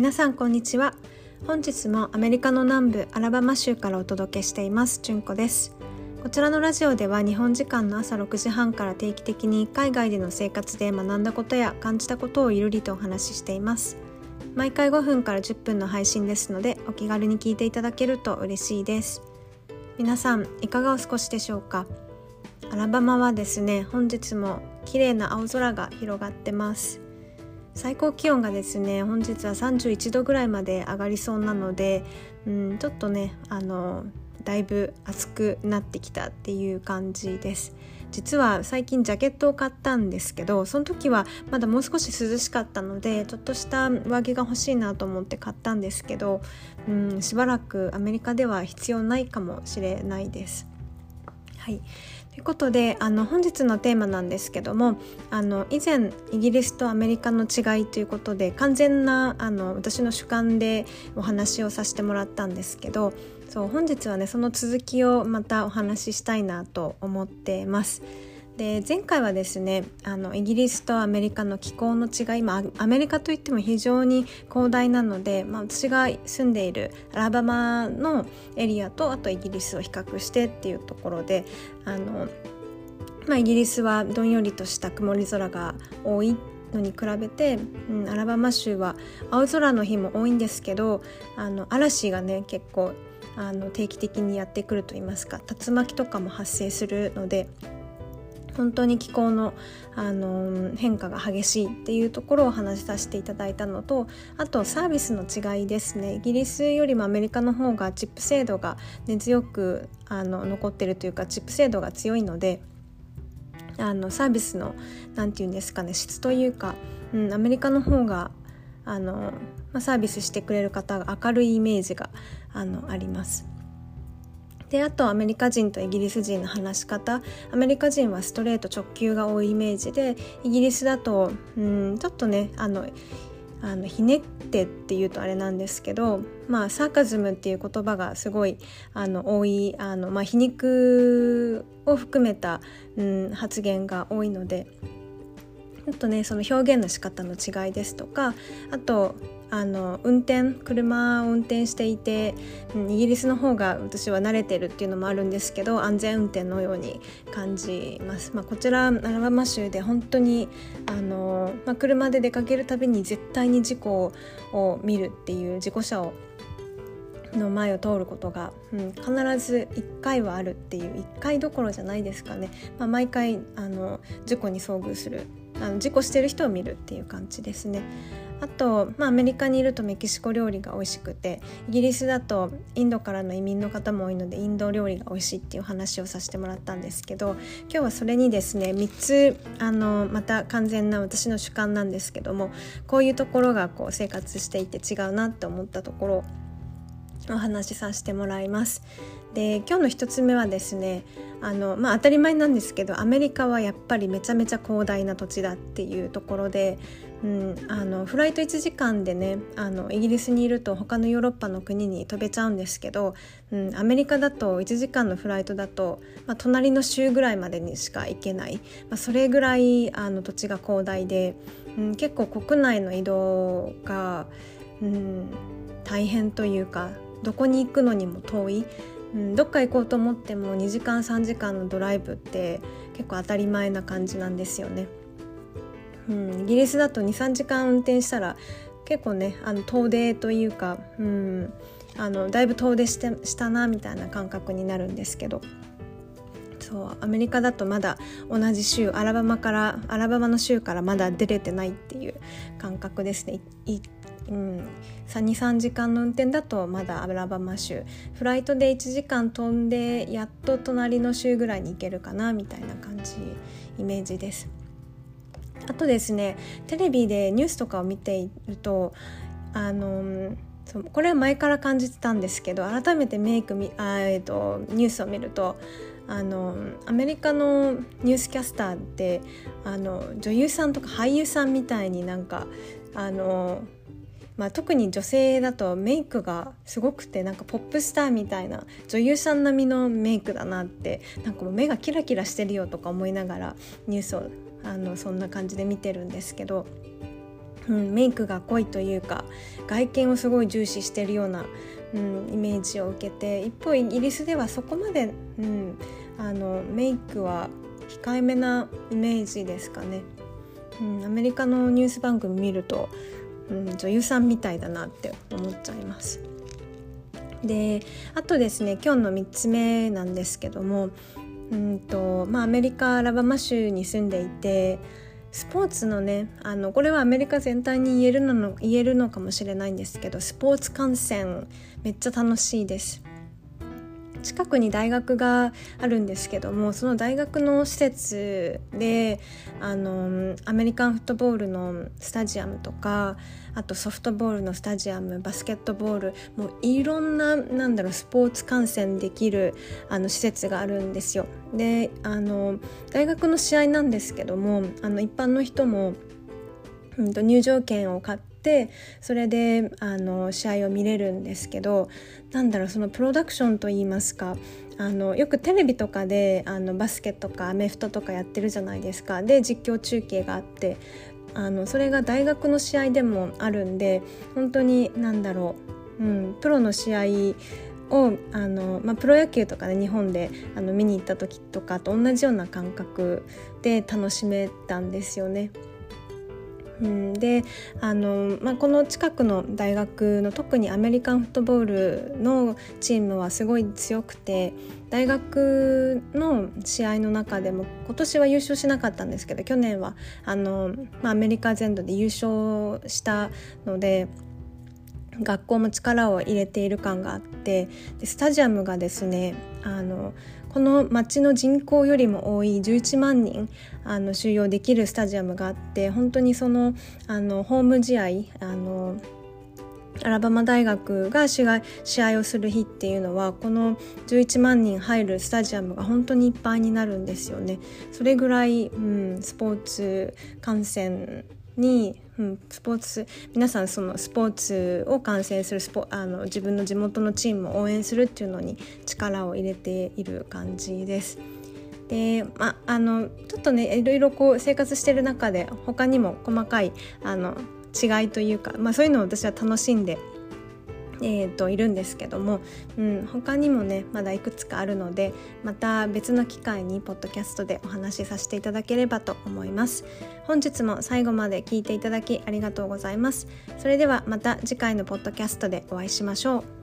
皆さんこんにちは。本日もアメリカの南部アラバマ州からお届けしています。純子です。こちらのラジオでは日本時間の朝6時半から定期的に海外での生活で学んだことや感じたことをゆるりとお話ししています。毎回5分から10分の配信ですのでお気軽に聞いていただけると嬉しいです。皆さんいかがお過ごしでしょうか？アラバマはですね本日も綺麗な青空が広がってます。最高気温がですね本日は31度ぐらいまで上がりそうなので、うん、ちょっとねあのだいぶ暑くなってきたっていう感じです。実は最近ジャケットを買ったんですけどその時はまだもう少し涼しかったのでちょっとした上着が欲しいなと思って買ったんですけど、うん、しばらくアメリカでは必要ないかもしれないです。はい。ということであの本日のテーマなんですけどもあの以前イギリスとアメリカの違いということで完全なあの私の主観でお話をさせてもらったんですけどそう本日はねその続きをまたお話ししたいなと思ってます。で前回はですねあのイギリスとアメリカの気候の違い、ま、アメリカといっても非常に広大なので、まあ、私が住んでいるアラバマのエリアとあとイギリスを比較してっていうところであの、まあ、イギリスはどんよりとした曇り空が多いのに比べて、うん、アラバマ州は青空の日も多いんですけどあの嵐がね結構あの定期的にやってくると言いますか竜巻とかも発生するので本当に気候の、あの変化が激しいっていうところをお話しさせていただいたのとあとサービスの違いですねイギリスよりもアメリカの方がチップ制度が根強くあの残ってるというかチップ制度が強いのであのサービスの何て言うんですかね質というか、うん、アメリカの方があの、まあ、サービスしてくれる方が明るいイメージがあのあります。であとアメリカ人とイギリス人の話し方。アメリカ人はストレート直球が多いイメージでイギリスだとうんちょっとねあのあのひねってっていうとあれなんですけど、まあ、サーカズムっていう言葉がすごいあの多いあの、まあ、皮肉を含めた、うん、発言が多いのでちょっとねその表現の仕方の違いですとかあとあの運転車を運転していてイギリスの方が私は慣れてるっていうのもあるんですけど安全運転のように感じます、まあ、こちらアラバマ州で本当にあの、まあ、車で出かけるたびに絶対に事故を見るっていう事故車をの前を通ることが、うん、必ず1回はあるっていう1回どころじゃないですかね、まあ、毎回あの事故に遭遇するあの事故してる人を見るっていう感じですね。あと、まあ、アメリカにいるとメキシコ料理が美味しくてイギリスだとインドからの移民の方も多いのでインド料理が美味しいっていう話をさせてもらったんですけど今日はそれにですね3つあのまた完全な私の主観なんですけどもこういうところがこう生活していて違うなって思ったところをお話しさせてもらいます。で今日の1つ目はですねあの、まあ、当たり前なんですけどアメリカはやっぱりめちゃめちゃ広大な土地だっていうところでうん、あのフライト1時間でねあのイギリスにいると他のヨーロッパの国に飛べちゃうんですけど、うん、アメリカだと1時間のフライトだと、まあ、隣の州ぐらいまでにしか行けない、まあ、それぐらいあの土地が広大で、うん、結構国内の移動が、うん、大変というかどこに行くのにも遠い。うん、どっか行こうと思っても2時間3時間のドライブって結構当たり前な感じなんですよね。うん、イギリスだと23時間運転したら結構ねあの遠出というか、うん、あのだいぶ遠出してしたなみたいな感覚になるんですけどそうアメリカだとまだ同じ州アラバマからアラバマの州からまだ出れてないっていう感覚ですね。うん、23時間の運転だとまだアラバマ州フライトで1時間飛んでやっと隣の州ぐらいに行けるかなみたいな感じイメージです。あとですねテレビでニュースとかを見ているとあのこれは前から感じてたんですけど改めてメイクあ、えーと、ニュースを見るとあのアメリカのニュースキャスターってあの女優さんとか俳優さんみたいになんかあの、まあ、特に女性だとメイクがすごくてなんかポップスターみたいな女優さん並みのメイクだなってなんかもう目がキラキラしてるよとか思いながらニュースをあのそんな感じで見てるんですけどうん、メイクが濃いというか外見をすごい重視してるような、うん、イメージを受けて一方イギリスではそこまで、うん、あのメイクは控えめなイメージですかね。うん、アメリカのニュース番組見ると、うん、女優さんみたいだなって思っちゃいます。であとですね今日の3つ目なんですけどもうんと、まあ、アメリカ・アラバマ州に住んでいてスポーツのねあのこれはアメリカ全体に言えるの言えるのかもしれないんですけどスポーツ観戦めっちゃ楽しいです。近くに大学があるんですけどもその大学の施設であのアメリカンフットボールのスタジアムとかあとソフトボールのスタジアムバスケットボールもういろんななんだろうスポーツ観戦できるあの施設があるんですよ。であの大学の試合なんですけどもあの一般の人も、うん、と入場券を買ってってそれであの試合を見れるんですけどなんだろうそのプロダクションといいますかあのよくテレビとかであのバスケとかアメフトとかやってるじゃないですかで実況中継があってあのそれが大学の試合でもあるんで本当に何だろう、うん、プロの試合をあの、まあ、プロ野球とかね日本であの見に行った時とかと同じような感覚で楽しめたんですよね。うん、であの、まあ、この近くの大学の特にアメリカンフットボールのチームはすごい強くて大学の試合の中でも今年は優勝しなかったんですけど去年はあの、まあ、アメリカ全土で優勝したので。学校も力を入れている感があってでスタジアムがですねあのこの町の人口よりも多い11万人あの収容できるスタジアムがあって本当にそのあのホーム試合あのアラバマ大学が試合試合をする日っていうのはこの11万人入るスタジアムが本当にいっぱいになるんですよね。それぐらい、うん、スポーツ観戦に、うん、スポーツ皆さんそのスポーツを観戦するスポあの自分の地元のチームを応援するっていうのに力を入れている感じです。でまあのちょっとねいろいろこう生活してる中で他にも細かいあの違いというか、まあ、そういうのを私は楽しんでえーと、いるんですけども、うん、他にもねまだいくつかあるのでまた別の機会にポッドキャストでお話しさせていただければと思います。本日も最後まで聞いていただきありがとうございます。それではまた次回のポッドキャストでお会いしましょう。